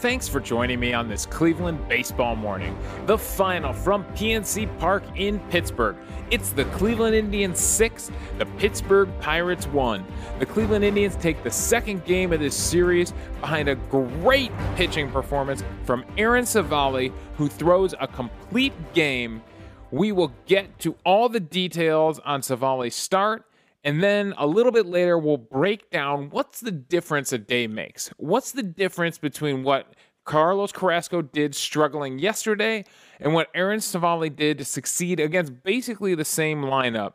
Thanks for joining me on this Cleveland baseball morning. The final from PNC Park in Pittsburgh. It's the Cleveland Indians 6, the Pittsburgh Pirates 1. The Cleveland Indians take the second game of this series behind a great pitching performance from Aaron Civale, who throws a complete game. We will get to all the details on Civale's start and then a little bit later, we'll break down what's the difference a day makes. What's the difference between what Carlos Carrasco did struggling yesterday and what Aaron Civale did to succeed against basically the same lineup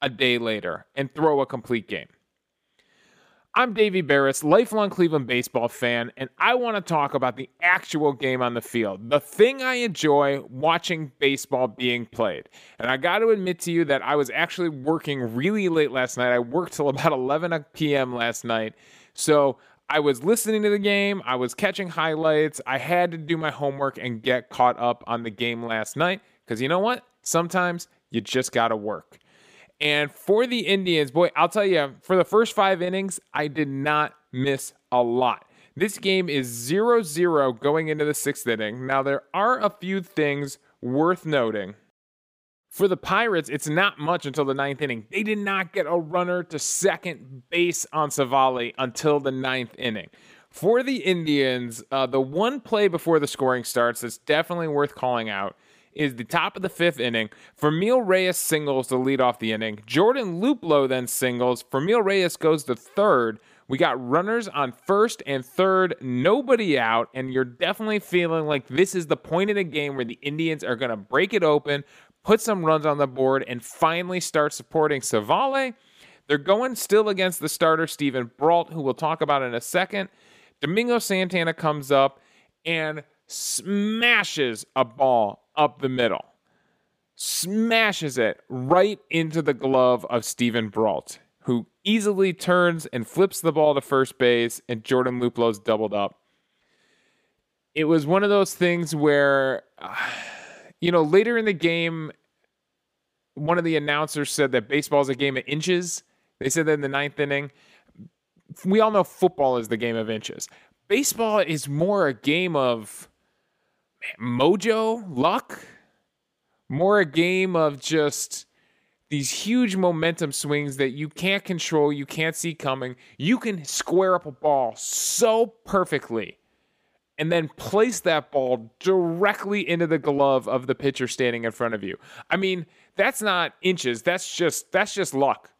a day later and throw a complete game. I'm Davey Berris, lifelong Cleveland baseball fan, and I want to talk about the actual game on the field, the thing I enjoy watching baseball being played. And I got to admit to you that I was actually working really late last night. I worked till about 11 p.m. last night. So I was listening to the game, I was catching highlights, I had to do my homework and get caught up on the game last night. Because you know what? Sometimes you just got to work. And for the Indians, boy, I'll tell you, for the first five innings, I did not miss a lot. This game is 0 0 going into the sixth inning. Now, there are a few things worth noting. For the Pirates, it's not much until the ninth inning. They did not get a runner to second base on Civale until the ninth inning. For the Indians, uh, the one play before the scoring starts that's definitely worth calling out is the top of the fifth inning. Franmil Reyes singles to lead off the inning. Jordan Luplow then singles. Franmil Reyes goes to third. We got runners on first and third, nobody out, and you're definitely feeling like this is the point in the game where the Indians are going to break it open, put some runs on the board, and finally start supporting Civale. They're going still against the starter, Steven Brault, who we'll talk about in a second. Domingo Santana comes up and smashes a ball up the middle, smashes it right into the glove of Steven Brault, who easily turns and flips the ball to first base, and Jordan Luplow's doubled up. It was one of those things where, you know, later in the game, one of the announcers said that baseball is a game of inches. They said that in the ninth inning. We all know football is the game of inches. Baseball is more a game of mojo, luck, more a game of just these huge momentum swings that you can't control, you can't see coming. You can square up a ball so perfectly and then place that ball directly into the glove of the pitcher standing in front of you. I mean, that's not inches, that's just that's just luck.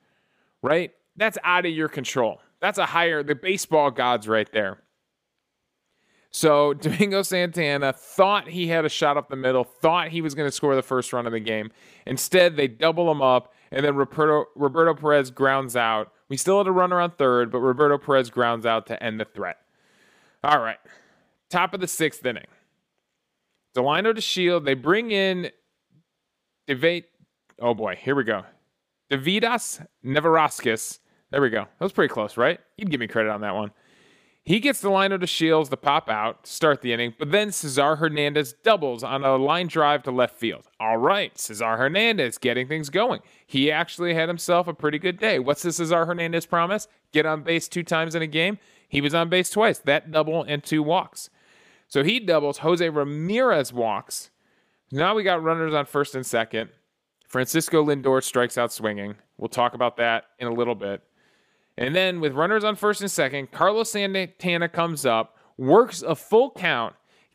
Right? That's out of your control. That's a higher the baseball gods right there. So Domingo Santana thought he had a shot up the middle, thought he was going to score the first run of the game. Instead, they double him up, and then Roberto, Roberto Perez grounds out. We still had a runner on third, but Roberto Perez grounds out to end the threat. All right, top of the sixth inning. Delino DeShield, they bring in Devate. Oh boy, here we go. Davidas Neverauskas. There we go. That was pretty close, right? You'd give me credit on that one. He gets Delino DeShields to pop out, start the inning, but then Cesar Hernandez doubles on a line drive to left field. All right, Cesar Hernandez getting things going. He actually had himself a pretty good day. What's the Cesar Hernandez promise? Get on base two times in a game. He was on base twice, that double and two walks. So he doubles. Jose Ramirez walks. Now we got runners on first and second. Francisco Lindor strikes out swinging. We'll talk about that in a little bit. And then with runners on first and second, Carlos Santana comes up, works a full count,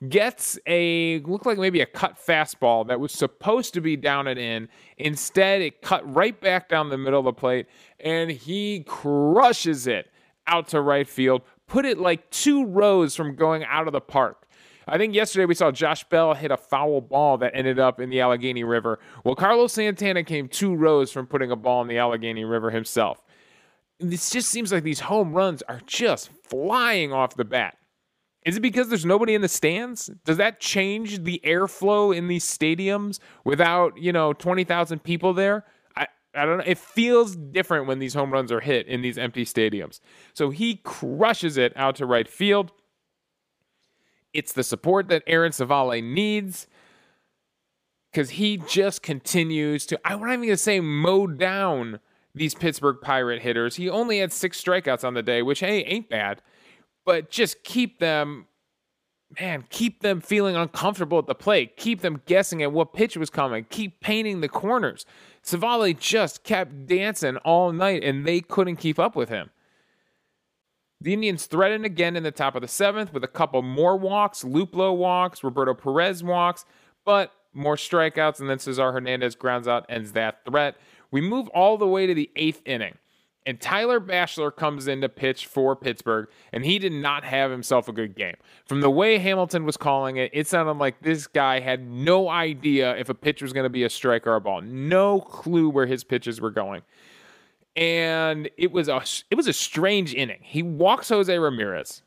gets a look like maybe a cut fastball that was supposed to be down and in. Instead, it cut right back down the middle of the plate, and he crushes it out to right field. Put it like two rows from going out of the park. I think yesterday we saw Josh Bell hit a foul ball that ended up in the Allegheny River. Well, Carlos Santana came two rows from putting a ball in the Allegheny River himself this just seems like these home runs are just flying off the bat. Is it because there's nobody in the stands? Does that change the airflow in these stadiums without, you know, 20,000 people there? I, I don't know. It feels different when these home runs are hit in these empty stadiums. So he crushes it out to right field. It's the support that Aaron Civale needs because he just continues to, I'm not even going to say mow down these Pittsburgh Pirate hitters. He only had six strikeouts on the day, which, hey, ain't bad, but just keep them man, keep them feeling uncomfortable at the plate, keep them guessing at what pitch was coming, keep painting the corners. Civale just kept dancing all night and they couldn't keep up with him. The Indians threatened again in the top of the seventh with a couple more walks, Luplow walks, Roberto Perez walks, but more strikeouts, and then Cesar Hernandez grounds out, ends that threat. We move all the way to the eighth inning. And Tyler Bashlor comes in to pitch for Pittsburgh, and he did not have himself a good game. From the way Hamilton was calling it, it sounded like this guy had no idea if a pitch was going to be a strike or a ball. No clue where his pitches were going. And it was a it was a strange inning. He walks Jose Ramirez.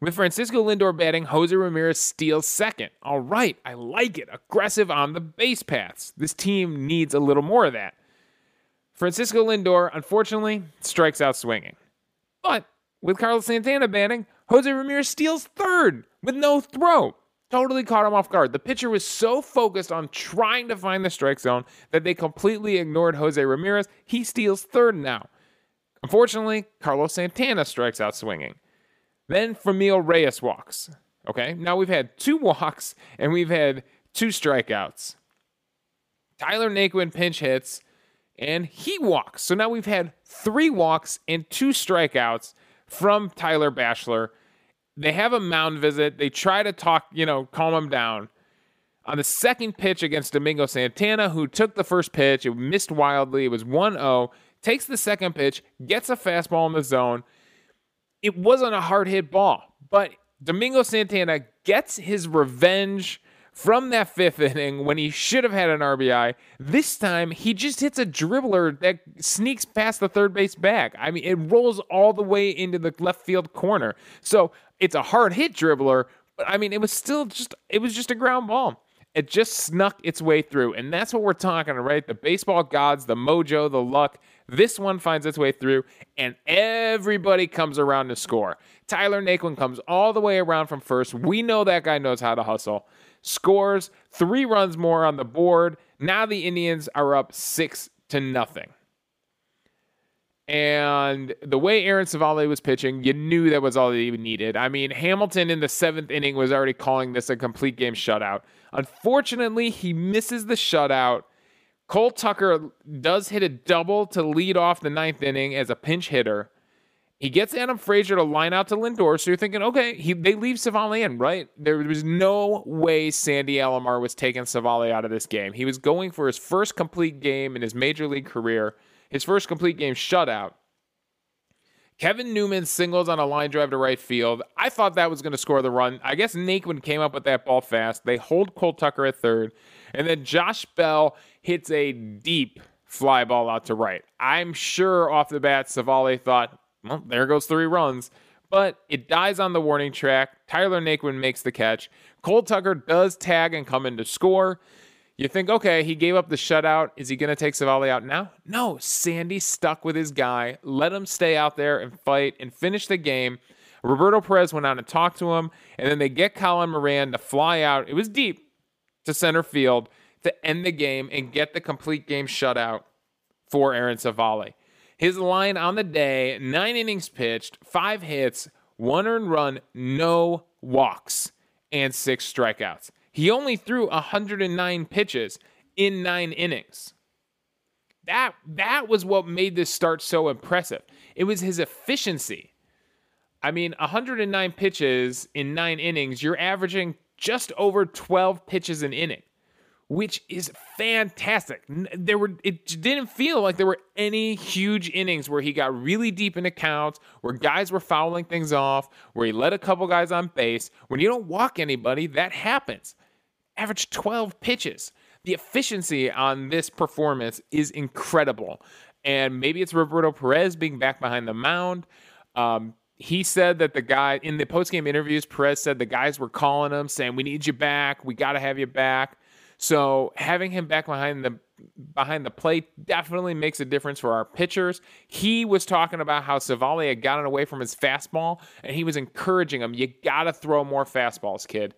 With Francisco Lindor batting, Jose Ramirez steals second. All right, I like it. Aggressive on the base paths. This team needs a little more of that. Francisco Lindor, unfortunately, strikes out swinging. But with Carlos Santana batting, Jose Ramirez steals third with no throw. Totally caught him off guard. The pitcher was so focused on trying to find the strike zone that they completely ignored Jose Ramirez. He steals third now. Unfortunately, Carlos Santana strikes out swinging. Then Franmil Reyes walks. Okay, now we've had two walks and we've had two strikeouts. Tyler Naquin pinch hits and he walks. So now we've had three walks and two strikeouts from Tyler Bashlor. They have a mound visit. They try to talk, you know, calm him down. On the second pitch against Domingo Santana, who took the first pitch, it missed wildly. It was 1 0. Takes the second pitch, gets a fastball in the zone. It wasn't a hard hit ball, but Domingo Santana gets his revenge from that fifth inning when he should have had an RBI. This time, he just hits a dribbler that sneaks past the third base back. I mean, it rolls all the way into the left field corner. So it's a hard hit dribbler, but I mean, it was still just it was just a ground ball. It just snuck its way through, and that's what we're talking, about, right? The baseball gods, the mojo, the luck. This one finds its way through, and everybody comes around to score. Tyler Naquin comes all the way around from first. We know that guy knows how to hustle scores three runs more on the board. Now the Indians are up six to nothing. And the way Aaron Civale was pitching, you knew that was all they even needed. I mean, Hamilton in the seventh inning was already calling this a complete game shutout. Unfortunately, he misses the shutout. Cole Tucker does hit a double to lead off the ninth inning as a pinch hitter. He gets Adam Frazier to line out to Lindor, so you're thinking, okay, he, they leave Civale in, right? There was no way Sandy Alomar was taking Civale out of this game. He was going for his first complete game in his major league career, his first complete game shutout. Kevin Newman singles on a line drive to right field. I thought that was going to score the run. I guess Naquin came up with that ball fast. They hold Cole Tucker at third. And then Josh Bell hits a deep fly ball out to right. I'm sure off the bat, Civale thought, well, there goes three runs. But it dies on the warning track. Tyler Naquin makes the catch. Cole Tucker does tag and come in to score. You think, okay, he gave up the shutout. Is he going to take Civale out now? No, Sandy stuck with his guy, let him stay out there and fight and finish the game. Roberto Perez went out and talked to him, and then they get Colin Moran to fly out. It was deep to center field to end the game and get the complete game shutout for Aaron Civale. His line on the day nine innings pitched, five hits, one earned run, no walks, and six strikeouts. He only threw 109 pitches in nine innings. That, that was what made this start so impressive. It was his efficiency. I mean, 109 pitches in nine innings, you're averaging just over 12 pitches an inning which is fantastic. There were it didn't feel like there were any huge innings where he got really deep into counts, where guys were fouling things off, where he let a couple guys on base. When you don't walk anybody, that happens. Average 12 pitches. The efficiency on this performance is incredible. And maybe it's Roberto Perez being back behind the mound. Um, he said that the guy in the postgame interviews, Perez said the guys were calling him saying, We need you back. We got to have you back. So having him back behind the behind the plate definitely makes a difference for our pitchers. He was talking about how Civale had gotten away from his fastball, and he was encouraging him, "You got to throw more fastballs, kid,"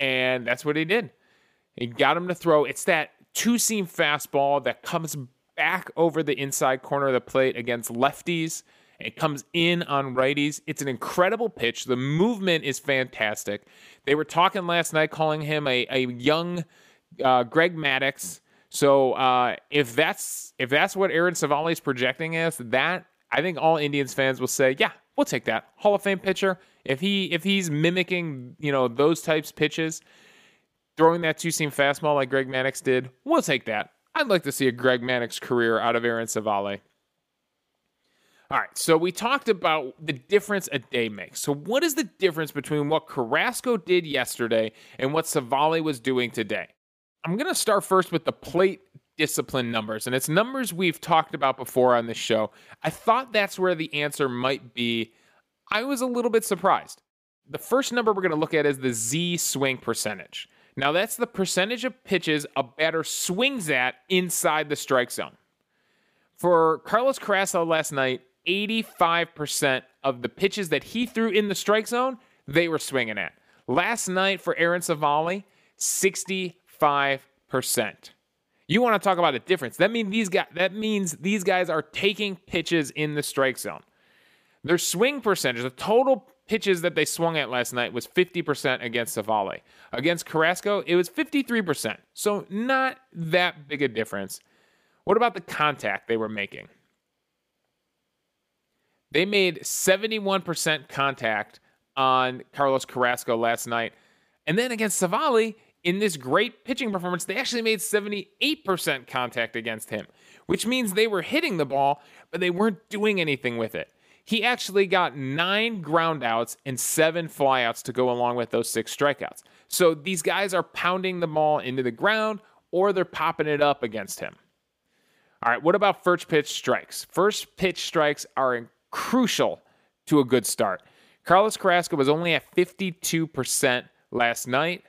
and that's what he did. He got him to throw. It's that two seam fastball that comes back over the inside corner of the plate against lefties It comes in on righties. It's an incredible pitch. The movement is fantastic. They were talking last night, calling him a, a young uh, Greg Maddux. So uh, if that's if that's what Aaron Civale is projecting as, that I think all Indians fans will say, yeah, we'll take that Hall of Fame pitcher. If he if he's mimicking you know those types of pitches, throwing that two seam fastball like Greg Maddux did, we'll take that. I'd like to see a Greg Maddux career out of Aaron Civale. All right, so we talked about the difference a day makes. So, what is the difference between what Carrasco did yesterday and what Civale was doing today? I'm going to start first with the plate discipline numbers, and it's numbers we've talked about before on this show. I thought that's where the answer might be. I was a little bit surprised. The first number we're going to look at is the Z swing percentage. Now, that's the percentage of pitches a batter swings at inside the strike zone. For Carlos Carrasco last night, 85% of the pitches that he threw in the strike zone, they were swinging at. Last night for Aaron Civale, 60 5%. You want to talk about a difference. That means these guys that means these guys are taking pitches in the strike zone. Their swing percentage, the total pitches that they swung at last night was 50% against Civale. Against Carrasco, it was 53%. So not that big a difference. What about the contact they were making? They made 71% contact on Carlos Carrasco last night. And then against Civale, in this great pitching performance, they actually made 78% contact against him, which means they were hitting the ball, but they weren't doing anything with it. He actually got nine groundouts and seven flyouts to go along with those six strikeouts. So these guys are pounding the ball into the ground or they're popping it up against him. All right, what about first pitch strikes? First pitch strikes are crucial to a good start. Carlos Carrasco was only at 52% last night.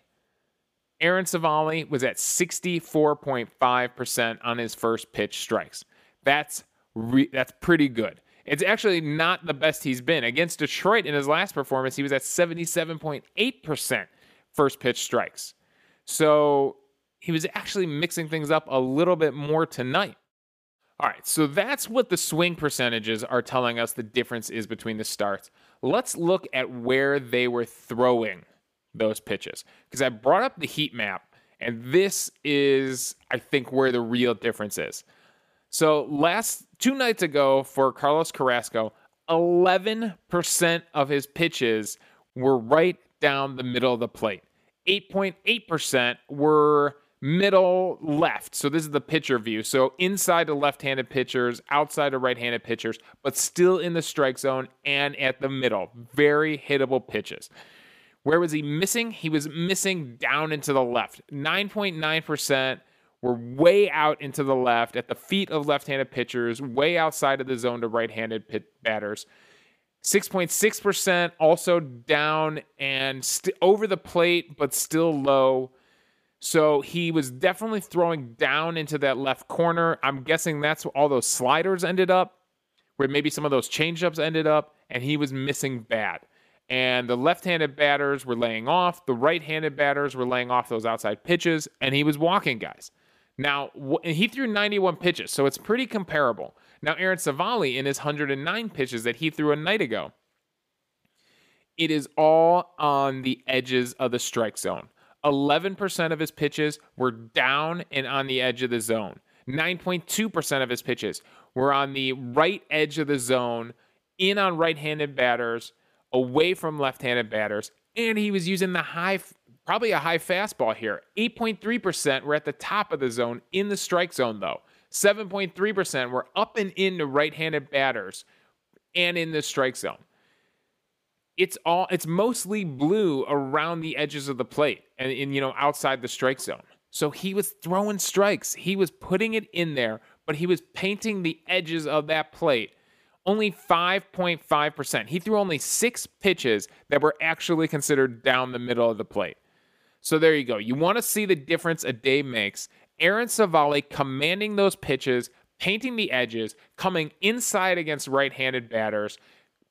Aaron Civale was at 64.5% on his first pitch strikes. That's re- that's pretty good. It's actually not the best he's been. Against Detroit in his last performance, he was at 77.8% first pitch strikes. So he was actually mixing things up a little bit more tonight. All right, so that's what the swing percentages are telling us the difference is between the starts. Let's look at where they were throwing those pitches because I brought up the heat map, and this is, I think, where the real difference is. So, last two nights ago for Carlos Carrasco, 11% of his pitches were right down the middle of the plate. 8.8% were middle left. So this is the pitcher view. So inside the left-handed pitchers, outside the right-handed pitchers, but still in the strike zone and at the middle. Very hittable pitches. Where was he missing? He was missing down into the left. 9.9% were way out into the left at the feet of left-handed pitchers, way outside of the zone to right-handed pit batters. 6.6% also down and st- over the plate, but still low. So he was definitely throwing down into that left corner. I'm guessing that's where all those sliders ended up, where maybe some of those changeups ended up, and he was missing bad. And the left handed batters were laying off, the right handed batters were laying off those outside pitches, and he was walking guys. Now, he threw 91 pitches, so it's pretty comparable. Now, Aaron Civale, in his 109 pitches that he threw a night ago, it is all on the edges of the strike zone. 11% of his pitches were down and on the edge of the zone. 9.2% of his pitches were on the right edge of the zone, in on right handed batters, away from left handed batters. And he was using the high, probably a high fastball here. 8.3% were at the top of the zone in the strike zone, though. 7.3% were up and in into right handed batters and in the strike zone it's all it's mostly blue around the edges of the plate and in you know outside the strike zone. So he was throwing strikes. He was putting it in there, but he was painting the edges of that plate. Only 5.5%. He threw only 6 pitches that were actually considered down the middle of the plate. So there you go. You want to see the difference a day makes. Aaron Civale commanding those pitches, painting the edges, coming inside against right-handed batters,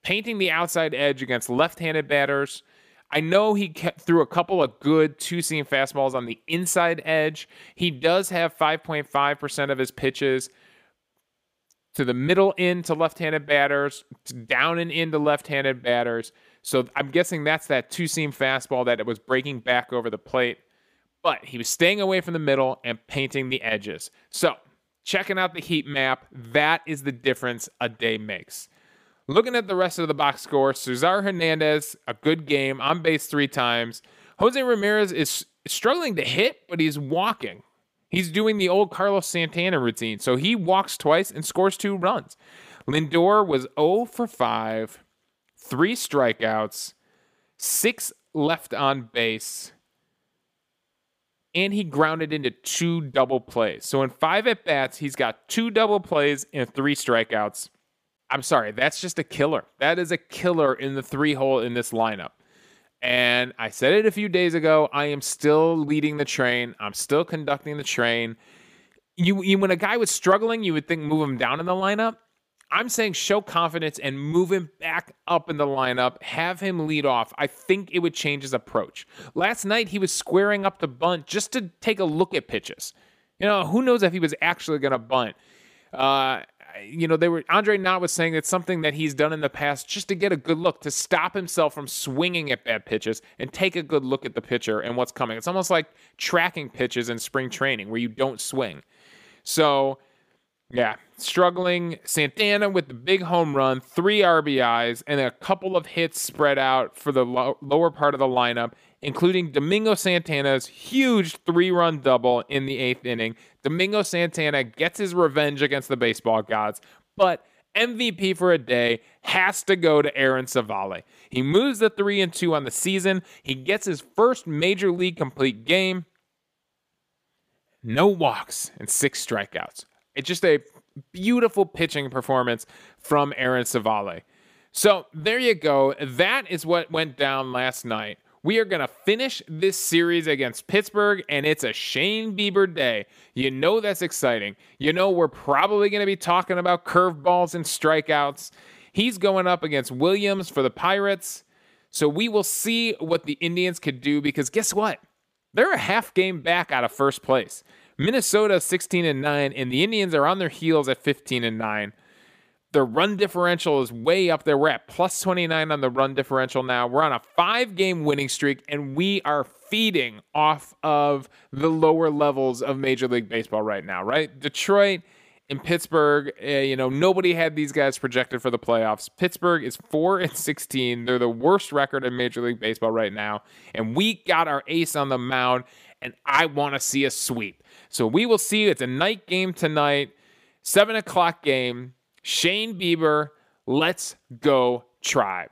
painting the outside edge against left-handed batters. I know he threw a couple of good two-seam fastballs on the inside edge. He does have 5.5% of his pitches to the middle end to left-handed batters, down and into left-handed batters. So I'm guessing that's that two-seam fastball that it was breaking back over the plate. But he was staying away from the middle and painting the edges. So checking out the heat map, that is the difference a day makes. Looking at the rest of the box score, Cesar Hernandez, a good game, on base three times. Jose Ramirez is struggling to hit, but he's walking. He's doing the old Carlos Santana routine. So he walks twice and scores two runs. Lindor was 0 for 5, three strikeouts, six left on base, and he grounded into two double plays. So in five at bats, he's got two double plays and three strikeouts. I'm sorry, that's just a killer. That is a killer in the three hole in this lineup. And I said it a few days ago. I am still leading the train. I'm still conducting the train. You, you when a guy was struggling, you would think move him down in the lineup. I'm saying show confidence and move him back up in the lineup, have him lead off. I think it would change his approach. Last night, he was squaring up the bunt just to take a look at pitches. You know, who knows if he was actually going to bunt. Uh, you know, they were Andre Knott was saying it's something that he's done in the past just to get a good look, to stop himself from swinging at bad pitches and take a good look at the pitcher and what's coming. It's almost like tracking pitches in spring training where you don't swing. So yeah, struggling. Santana with the big home run, three RBIs, and a couple of hits spread out for the lo- lower part of the lineup, including Domingo Santana's huge three run double in the eighth inning. Domingo Santana gets his revenge against the baseball gods, but MVP for a day has to go to Aaron Civale. He moves the 3 and 2 on the season. He gets his first major league complete game. No walks and six strikeouts. It's just a beautiful pitching performance from Aaron Civale. So there you go. That is what went down last night. We are going to finish this series against Pittsburgh, and it's a Shane Bieber day. You know that's exciting. You know we're probably going to be talking about curveballs and strikeouts. He's going up against Williams for the Pirates. So we will see what the Indians could do because guess what? They're a half game back out of first place. Minnesota 16 and 9 and the Indians are on their heels at 15 and 9. The run differential is way up there. We're at plus 29 on the run differential now. We're on a 5-game winning streak and we are feeding off of the lower levels of Major League Baseball right now, right? Detroit and Pittsburgh, uh, you know, nobody had these guys projected for the playoffs. Pittsburgh is 4 and 16. They're the worst record in Major League Baseball right now, and we got our ace on the mound and I want to see a sweep. So we will see. It's a night game tonight, seven o'clock game. Shane Bieber, let's go tribe.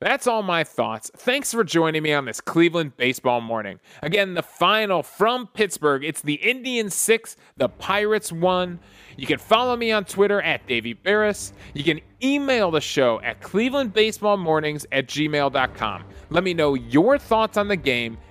That's all my thoughts. Thanks for joining me on this Cleveland baseball morning. Again, the final from Pittsburgh. It's the Indians 6, the Pirates 1. You can follow me on Twitter at Davey Berris. You can email the show at clevelandbaseballmornings at gmail.com. Let me know your thoughts on the game